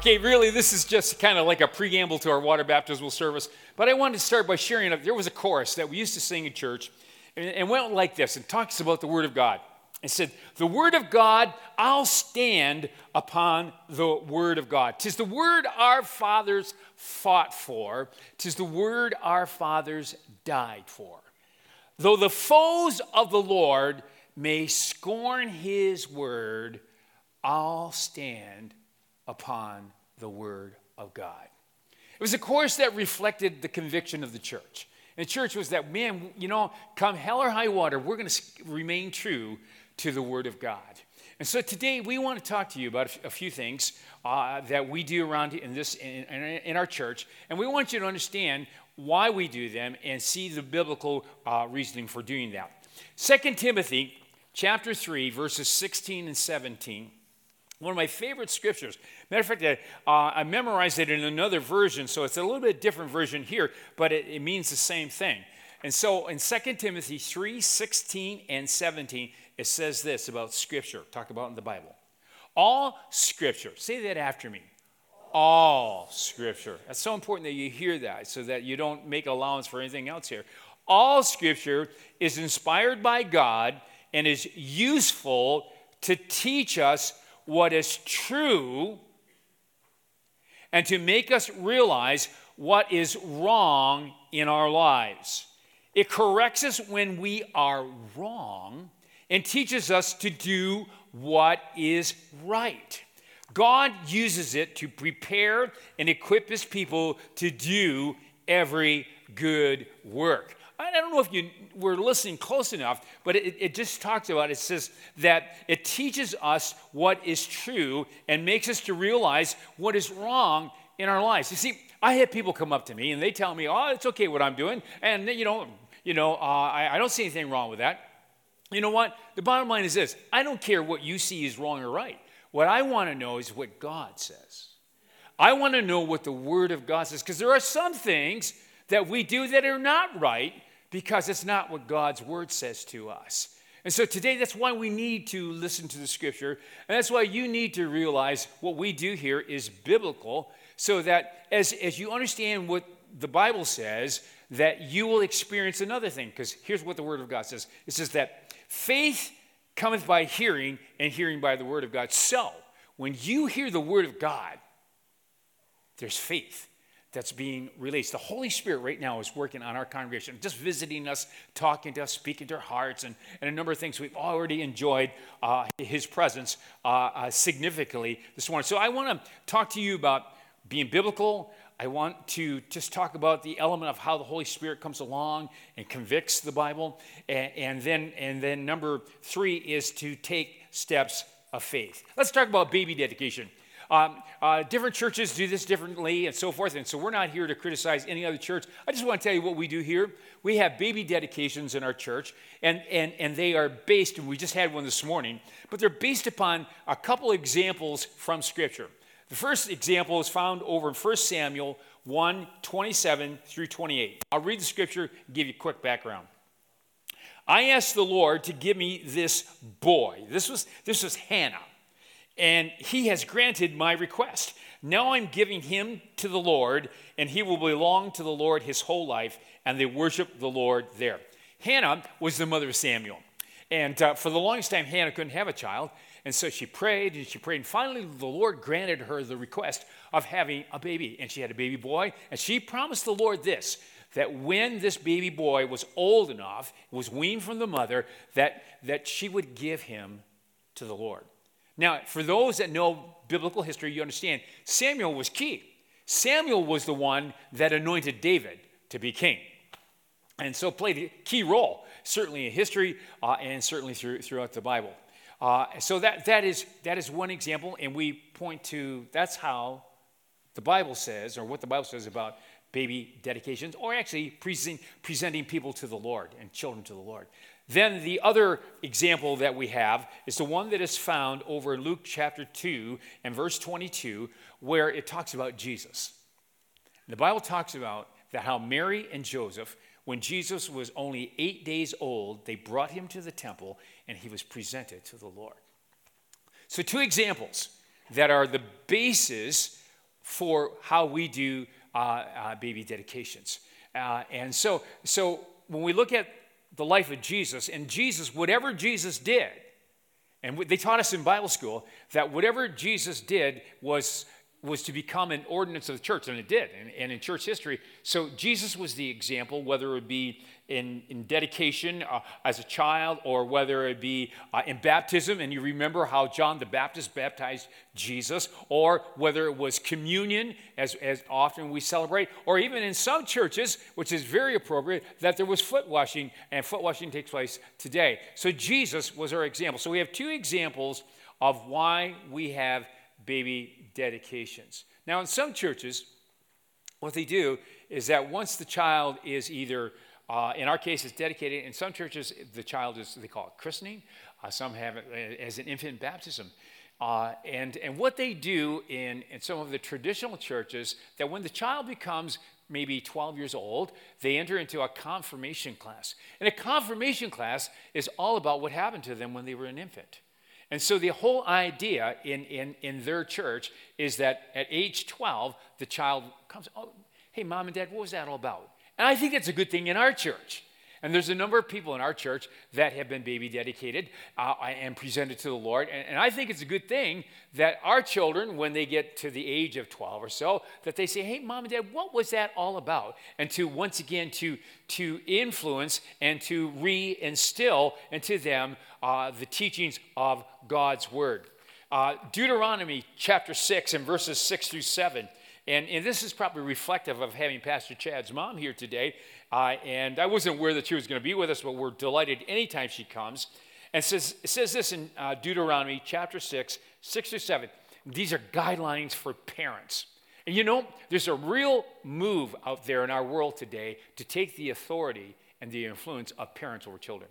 Okay, really, this is just kind of like a preamble to our water baptismal service. But I wanted to start by sharing. There was a chorus that we used to sing in church, and it went like this. It talks about the Word of God. It said, "The Word of God, I'll stand upon the Word of God. Tis the Word our fathers fought for. Tis the Word our fathers died for. Though the foes of the Lord may scorn His Word, I'll stand." Upon the Word of God. It was a course that reflected the conviction of the church. And the church was that, man, you know, come hell or high water, we're going to remain true to the Word of God. And so today we want to talk to you about a few things uh, that we do around in this in, in, our church, and we want you to understand why we do them and see the biblical uh, reasoning for doing that. 2 Timothy chapter 3 verses 16 and 17 one of my favorite scriptures. Matter of fact, uh, I memorized it in another version, so it's a little bit different version here, but it, it means the same thing. And so in 2 Timothy 3 16 and 17, it says this about scripture, talk about in the Bible. All scripture, say that after me. All scripture. That's so important that you hear that so that you don't make allowance for anything else here. All scripture is inspired by God and is useful to teach us what is true and to make us realize what is wrong in our lives. It corrects us when we are wrong and teaches us to do what is right. God uses it to prepare and equip his people to do every good work. I don't know if you were listening close enough, but it, it just talks about, it says that it teaches us what is true and makes us to realize what is wrong in our lives. You see, I have people come up to me and they tell me, oh, it's okay what I'm doing. And, you know, you know uh, I, I don't see anything wrong with that. You know what? The bottom line is this I don't care what you see is wrong or right. What I want to know is what God says. I want to know what the Word of God says because there are some things that we do that are not right because it's not what God's word says to us. And so today, that's why we need to listen to the scripture. And that's why you need to realize what we do here is biblical, so that as, as you understand what the Bible says, that you will experience another thing. Because here's what the Word of God says it says that faith cometh by hearing, and hearing by the Word of God. So, when you hear the Word of God, there's faith that's being released. The Holy Spirit right now is working on our congregation, just visiting us, talking to us, speaking to our hearts, and, and a number of things. We've already enjoyed uh, His presence uh, uh, significantly this morning. So I want to talk to you about being biblical. I want to just talk about the element of how the Holy Spirit comes along and convicts the Bible. And, and, then, and then number three is to take steps of faith. Let's talk about baby dedication. Um, uh, different churches do this differently and so forth. And so we're not here to criticize any other church. I just want to tell you what we do here. We have baby dedications in our church, and, and, and they are based, and we just had one this morning, but they're based upon a couple examples from Scripture. The first example is found over in 1 Samuel 1 27 through 28. I'll read the scripture and give you a quick background. I asked the Lord to give me this boy. This was, this was Hannah and he has granted my request. Now I'm giving him to the Lord, and he will belong to the Lord his whole life, and they worship the Lord there. Hannah was the mother of Samuel. And uh, for the longest time, Hannah couldn't have a child. And so she prayed and she prayed. And finally, the Lord granted her the request of having a baby. And she had a baby boy. And she promised the Lord this that when this baby boy was old enough, was weaned from the mother, that, that she would give him to the Lord. Now, for those that know biblical history, you understand Samuel was key. Samuel was the one that anointed David to be king. And so played a key role, certainly in history uh, and certainly through, throughout the Bible. Uh, so that, that, is, that is one example, and we point to that's how the Bible says, or what the Bible says about baby dedications, or actually present, presenting people to the Lord and children to the Lord. Then the other example that we have is the one that is found over in Luke chapter 2 and verse 22, where it talks about Jesus. The Bible talks about that how Mary and Joseph, when Jesus was only eight days old, they brought him to the temple and he was presented to the Lord. So, two examples that are the basis for how we do uh, uh, baby dedications. Uh, and so, so when we look at the life of Jesus, and Jesus, whatever Jesus did, and they taught us in Bible school that whatever Jesus did was was to become an ordinance of the church, and it did, and, and, in church history. So Jesus was the example, whether it be in, in dedication uh, as a child or whether it be uh, in baptism, and you remember how John the Baptist baptized Jesus, or whether it was communion, as, as often we celebrate, or even in some churches, which is very appropriate, that there was foot washing, and foot washing takes place today. So Jesus was our example. So we have two examples of why we have baby dedications. Now, in some churches, what they do is that once the child is either, uh, in our case, it's dedicated. In some churches, the child is, they call it christening. Uh, some have it as an infant baptism. Uh, and, and what they do in, in some of the traditional churches, that when the child becomes maybe 12 years old, they enter into a confirmation class. And a confirmation class is all about what happened to them when they were an infant. And so the whole idea in, in, in their church is that at age 12, the child comes, oh, hey, mom and dad, what was that all about? And I think that's a good thing in our church. And there's a number of people in our church that have been baby dedicated uh, and presented to the Lord. And, and, I think it's a good thing that our children, when they get to the age of 12 or so, that they say, hey, mom and dad, what was that all about? And to once again, to, to influence and to re-instill into them uh, the teachings of God's word. Uh, Deuteronomy chapter 6 and verses 6 through 7. And, and this is probably reflective of having Pastor Chad's mom here today. Uh, and I wasn't aware that she was going to be with us, but we're delighted anytime she comes. And says, it says this in uh, Deuteronomy chapter 6, 6 through 7. These are guidelines for parents. And you know, there's a real move out there in our world today to take the authority and the influence of parents over children.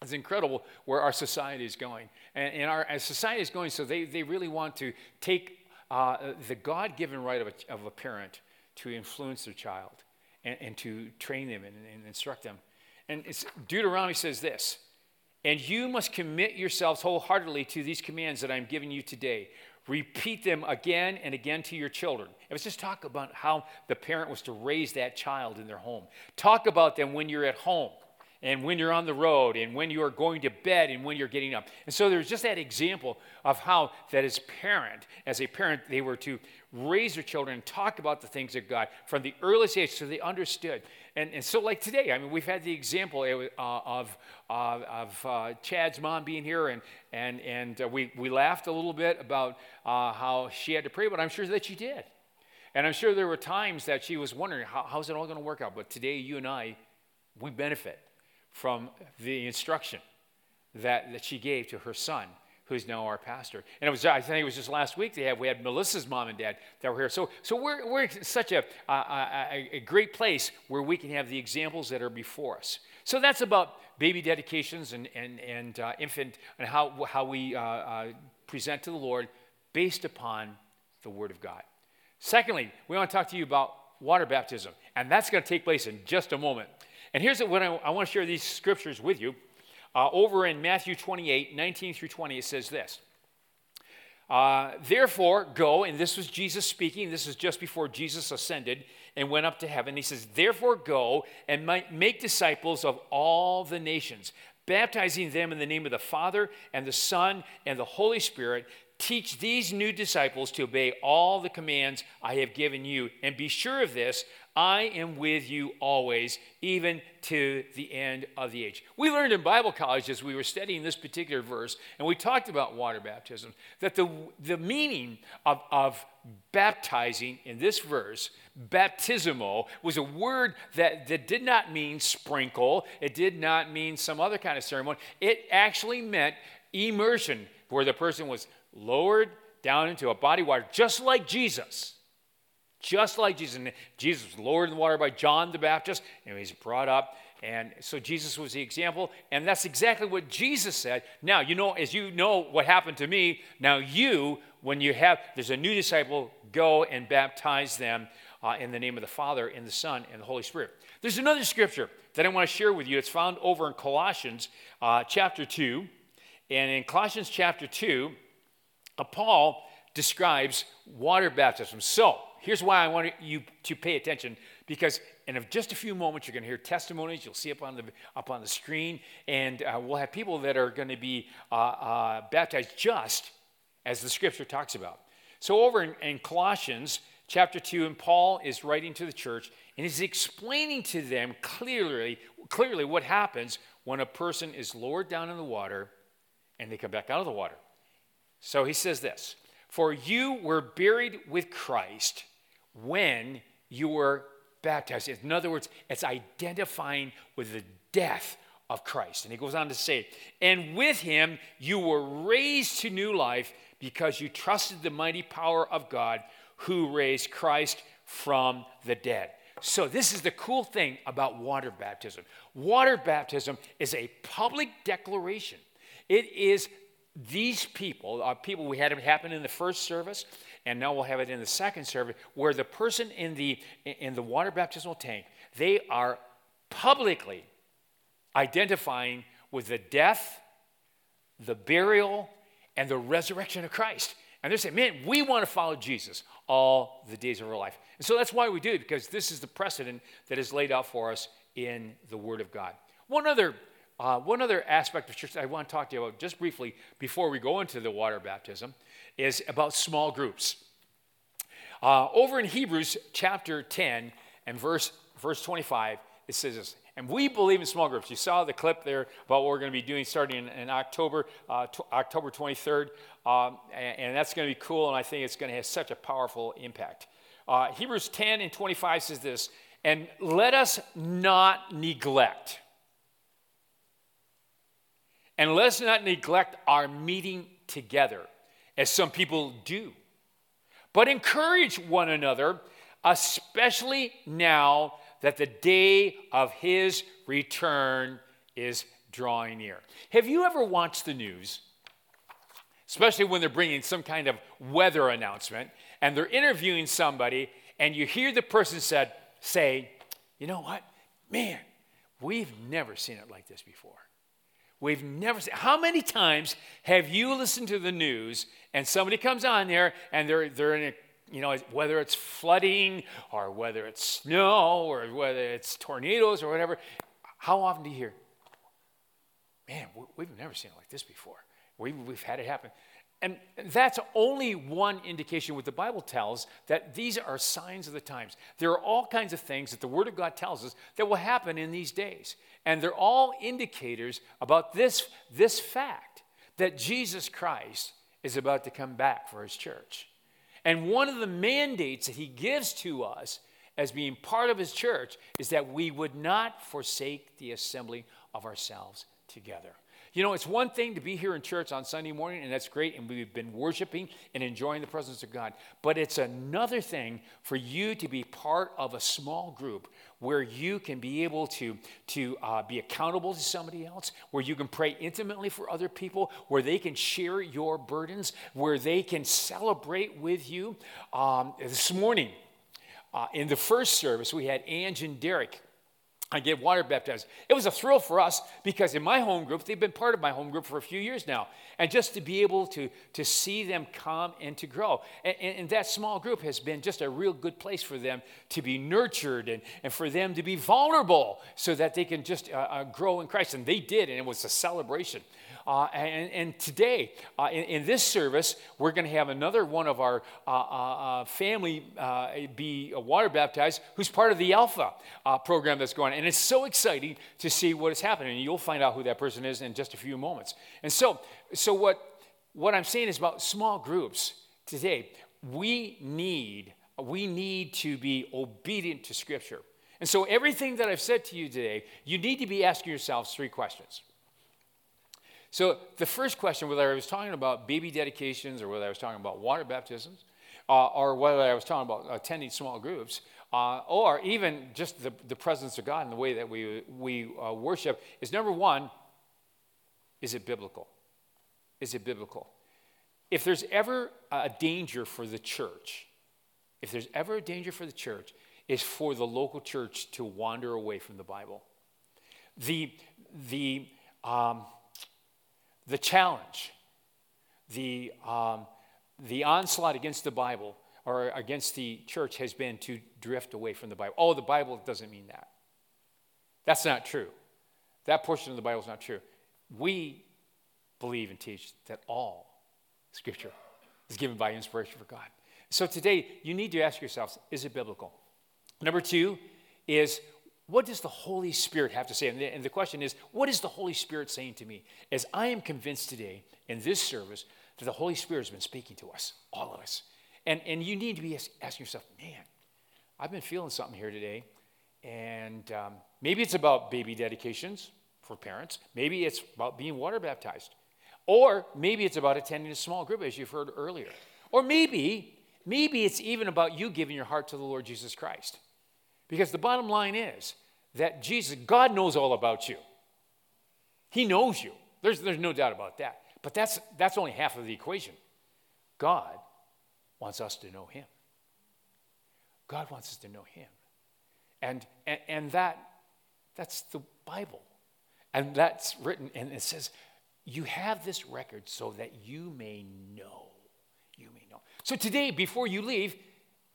It's incredible where our society is going. And, and our society is going, so they, they really want to take uh, the God given right of a, of a, parent to influence their child and, and to train them and, and instruct them. And Deuteronomy says this And you must commit yourselves wholeheartedly to these commands that I'm giving you today. Repeat them again and again to your children. It was just talk about how the parent was to raise that child in their home. Talk about them when you're at home and when you're on the road and when you are going to bed and when you're getting up. And so there's just that example of how that as parent, as a parent, they were to raise their children and talk about the things of God from the earliest age so they understood. And, and so like today, I mean, we've had the example uh, of, uh, of uh, Chad's mom being here and, and, and uh, we, we laughed a little bit about how she had to pray, but I'm sure that she did. And I'm sure there were times that she was wondering, how, how's it all going to work out? But today, you and I, we benefit from the instruction that, that she gave to her son, who's now our pastor. And it was, I think it was just last week they had, we had Melissa's mom and dad that were here. So, so we're, we're such a, a, a great place where we can have the examples that are before us. So that's about baby dedications and, and, and uh, infant and how, how we uh, uh, present to the Lord based upon the Word of God. Secondly, we want to talk to you about water baptism, and that's going to take place in just a moment. And here's what I, I want to share these scriptures with you. Uh, over in Matthew 28, 19 through 20, it says this. Uh, Therefore, go, and this was Jesus speaking. This is just before Jesus ascended and went up to heaven. He says, Therefore, go and make disciples of all the nations, baptizing them in the name of the Father and the Son and the Holy Spirit, Teach these new disciples to obey all the commands I have given you. And be sure of this I am with you always, even to the end of the age. We learned in Bible college as we were studying this particular verse, and we talked about water baptism, that the, the meaning of, of baptizing in this verse, baptismo, was a word that, that did not mean sprinkle, it did not mean some other kind of ceremony. It actually meant immersion, where the person was lowered down into a body of water, just like Jesus. Just like Jesus. And Jesus was lowered in the water by John the Baptist, and he's brought up. And so Jesus was the example, and that's exactly what Jesus said. Now, you know, as you know what happened to me, now you, when you have, there's a new disciple, go and baptize them uh, in the name of the Father, and the Son, and the Holy Spirit. There's another scripture that I want to share with you. It's found over in Colossians uh, chapter 2. And in Colossians chapter 2, uh, Paul describes water baptism. So, here's why I want you to pay attention because in just a few moments you're going to hear testimonies you'll see up on the up on the screen and uh, we'll have people that are going to be uh, uh, baptized just as the scripture talks about so over in, in colossians chapter 2 and paul is writing to the church and he's explaining to them clearly clearly what happens when a person is lowered down in the water and they come back out of the water so he says this For you were buried with Christ when you were baptized. In other words, it's identifying with the death of Christ. And he goes on to say, And with him you were raised to new life because you trusted the mighty power of God who raised Christ from the dead. So, this is the cool thing about water baptism. Water baptism is a public declaration. It is these people, are people we had it happen in the first service, and now we'll have it in the second service, where the person in the in the water baptismal tank, they are publicly identifying with the death, the burial, and the resurrection of Christ. And they're saying, man, we want to follow Jesus all the days of our life. And so that's why we do it, because this is the precedent that is laid out for us in the Word of God. One other uh, one other aspect of church I want to talk to you about just briefly before we go into the water baptism is about small groups. Uh, over in Hebrews chapter 10 and verse, verse 25, it says this, and we believe in small groups. You saw the clip there about what we're going to be doing starting in, in October, uh, t- October 23rd, um, and, and, that's going to be cool, and I think it's going to have such a powerful impact. Uh, Hebrews 10 and 25 says this, and let us not neglect and let's not neglect our meeting together, as some people do, but encourage one another, especially now that the day of his return is drawing near. Have you ever watched the news, especially when they're bringing some kind of weather announcement and they're interviewing somebody and you hear the person said, say, you know what? Man, we've never seen it like this before. We've never seen. How many times have you listened to the news and somebody comes on there and they're, they're in a, you know, whether it's flooding or whether it's snow or whether it's tornadoes or whatever, how often do you hear, man, we've never seen it like this before? We've, we've had it happen. And that's only one indication what the Bible tells that these are signs of the times. There are all kinds of things that the Word of God tells us that will happen in these days. And they're all indicators about this, this fact that Jesus Christ is about to come back for his church. And one of the mandates that he gives to us as being part of his church is that we would not forsake the assembly of ourselves together. You know, it's one thing to be here in church on Sunday morning, and that's great, and we've been worshiping and enjoying the presence of God. But it's another thing for you to be part of a small group where you can be able to, to uh, be accountable to somebody else, where you can pray intimately for other people, where they can share your burdens, where they can celebrate with you. Um, this morning, uh, in the first service, we had Ange and Derek I get water baptized. It was a thrill for us because in my home group, they've been part of my home group for a few years now. And just to be able to, to see them come and to grow. And, and, and that small group has been just a real good place for them to be nurtured and, and for them to be vulnerable so that they can just uh, uh, grow in Christ. And they did, and it was a celebration. Uh, and, and, today, uh, in, in, this service, we're going to have another one of our uh, uh, uh family uh, be water baptized who's part of the Alpha program that's going on. And it's so exciting to see what is happening. And you'll find out who that person is in just a few moments. And so, so what, what I'm saying is about small groups today, we need, we need to be obedient to Scripture. And so, everything that I've said to you today, you need to be asking yourselves three questions. So, the first question, whether I was talking about baby dedications or whether I was talking about water baptisms, uh, or whether I was talking about attending small groups, uh, or even just the, the presence of God and the way that we, we uh, worship, is number one, is it biblical? Is it biblical? If there's ever a danger for the church, if there's ever a danger for the church, is for the local church to wander away from the Bible. The, the, um, the challenge, the, um, the onslaught against the Bible or against the church has been to drift away from the Bible. Oh, the Bible doesn't mean that. That's not true. That portion of the Bible is not true. We believe and teach that all Scripture is given by inspiration for God. So today, you need to ask yourselves is it biblical? Number two is what does the Holy Spirit have to say? And the, question is, what is the Holy Spirit saying to me? As I am convinced today in this service that the Holy Spirit has been speaking to us, all of us. And, and you need to be asking yourself, man, I've been feeling something here today. And um, maybe it's about baby dedications for parents. Maybe it's about being water baptized. Or maybe it's about attending a small group, as you've heard earlier. Or maybe, maybe it's even about you giving your heart to the Lord Jesus Christ. Because the bottom line is that Jesus, God knows all about you. He knows you. There's, there's no doubt about that. But that's, that's only half of the equation. God wants us to know Him. God wants us to know Him. And, and, and that, that's the Bible. And that's written, and it says, You have this record so that you may know. You may know. So today, before you leave,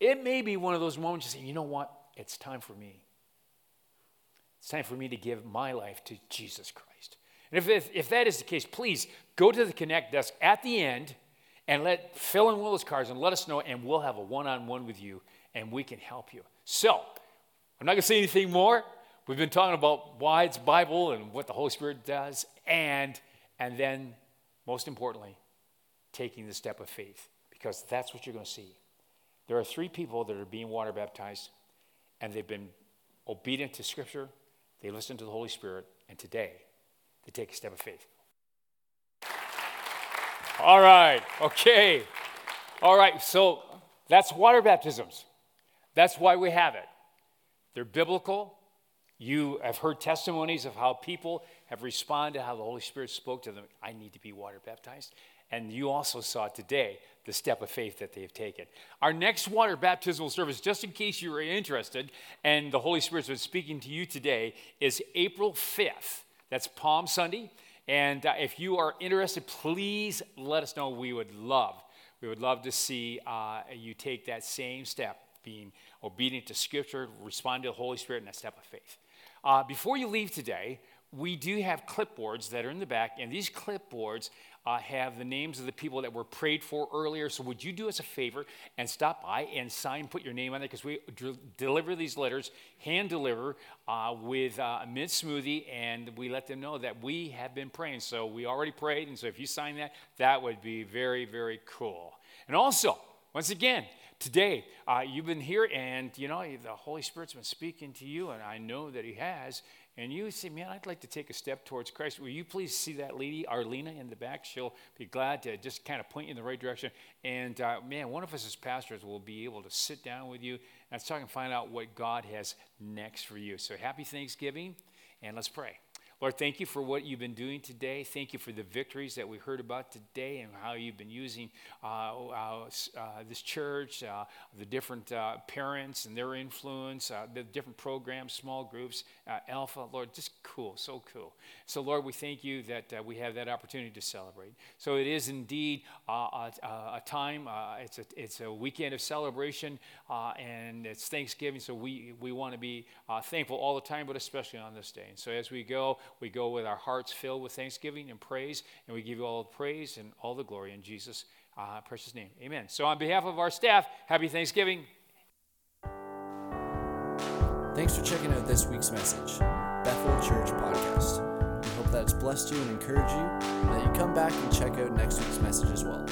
it may be one of those moments you say, You know what? It's time for me. It's time for me to give my life to Jesus Christ. And if, if, if that is the case, please go to the Connect desk at the end and let fill in of cards and let us know, and we'll have a one on one with you and we can help you. So, I'm not going to say anything more. We've been talking about why it's Bible and what the Holy Spirit does, and, and then, most importantly, taking the step of faith, because that's what you're going to see. There are three people that are being water baptized and they've been obedient to Scripture, they listen to the Holy Spirit, and today they take a step of faith. All right, okay. All right, so that's water baptisms. That's why we have it. They're biblical. You have heard testimonies of how people have responded, how the Holy Spirit spoke to them. I need to be water baptized. And you also saw today the step of faith that they have taken. Our next water baptismal service, just in case you are interested, and the Holy Spirit's been speaking to you today, is April 5th. That's Palm Sunday. And uh, if you are interested, please let us know. We would love, we would love to see uh, you take that same step, being obedient to Scripture, respond to the Holy Spirit, and that step of faith. Uh, before you leave today, we do have clipboards that are in the back, and these clipboards uh, have the names of the people that were prayed for earlier. So, would you do us a favor and stop by and sign, put your name on there? Because we d- deliver these letters, hand deliver uh, with uh, a mint smoothie, and we let them know that we have been praying. So, we already prayed, and so if you sign that, that would be very, very cool. And also, once again, today uh, you've been here and you know the holy spirit's been speaking to you and i know that he has and you say, Man, I'd like to take a step towards Christ, will you please see that lady, Arlena, in the back? She'll be glad to just kind of point you in the right direction. And uh, man, one of us as pastors will be able to sit down with you and talk and find out what God has next for you. So happy Thanksgiving, and let's pray. Lord, thank you for what you've been doing today. Thank you for the victories that we heard about today and how you've been using uh, uh, uh, this church, uh, the different uh, parents and their influence, the different programs, small groups, Alpha. Lord, just cool, so cool. So, Lord, we thank you that we have that opportunity to celebrate. So, it is indeed a, a, time, it's, a, it's a weekend of celebration, and it's Thanksgiving. So, we, we want to be thankful all the time, but especially on this day. And so, as we go, we go with our hearts filled with thanksgiving and praise, and we give you all the praise and all the glory in Jesus' uh, precious name. Amen. So, on behalf of our staff, happy Thanksgiving. Thanks for checking out this week's message, Bethel Church Podcast. We hope that it's blessed you and encouraged you, and that you come back and check out next week's message as well.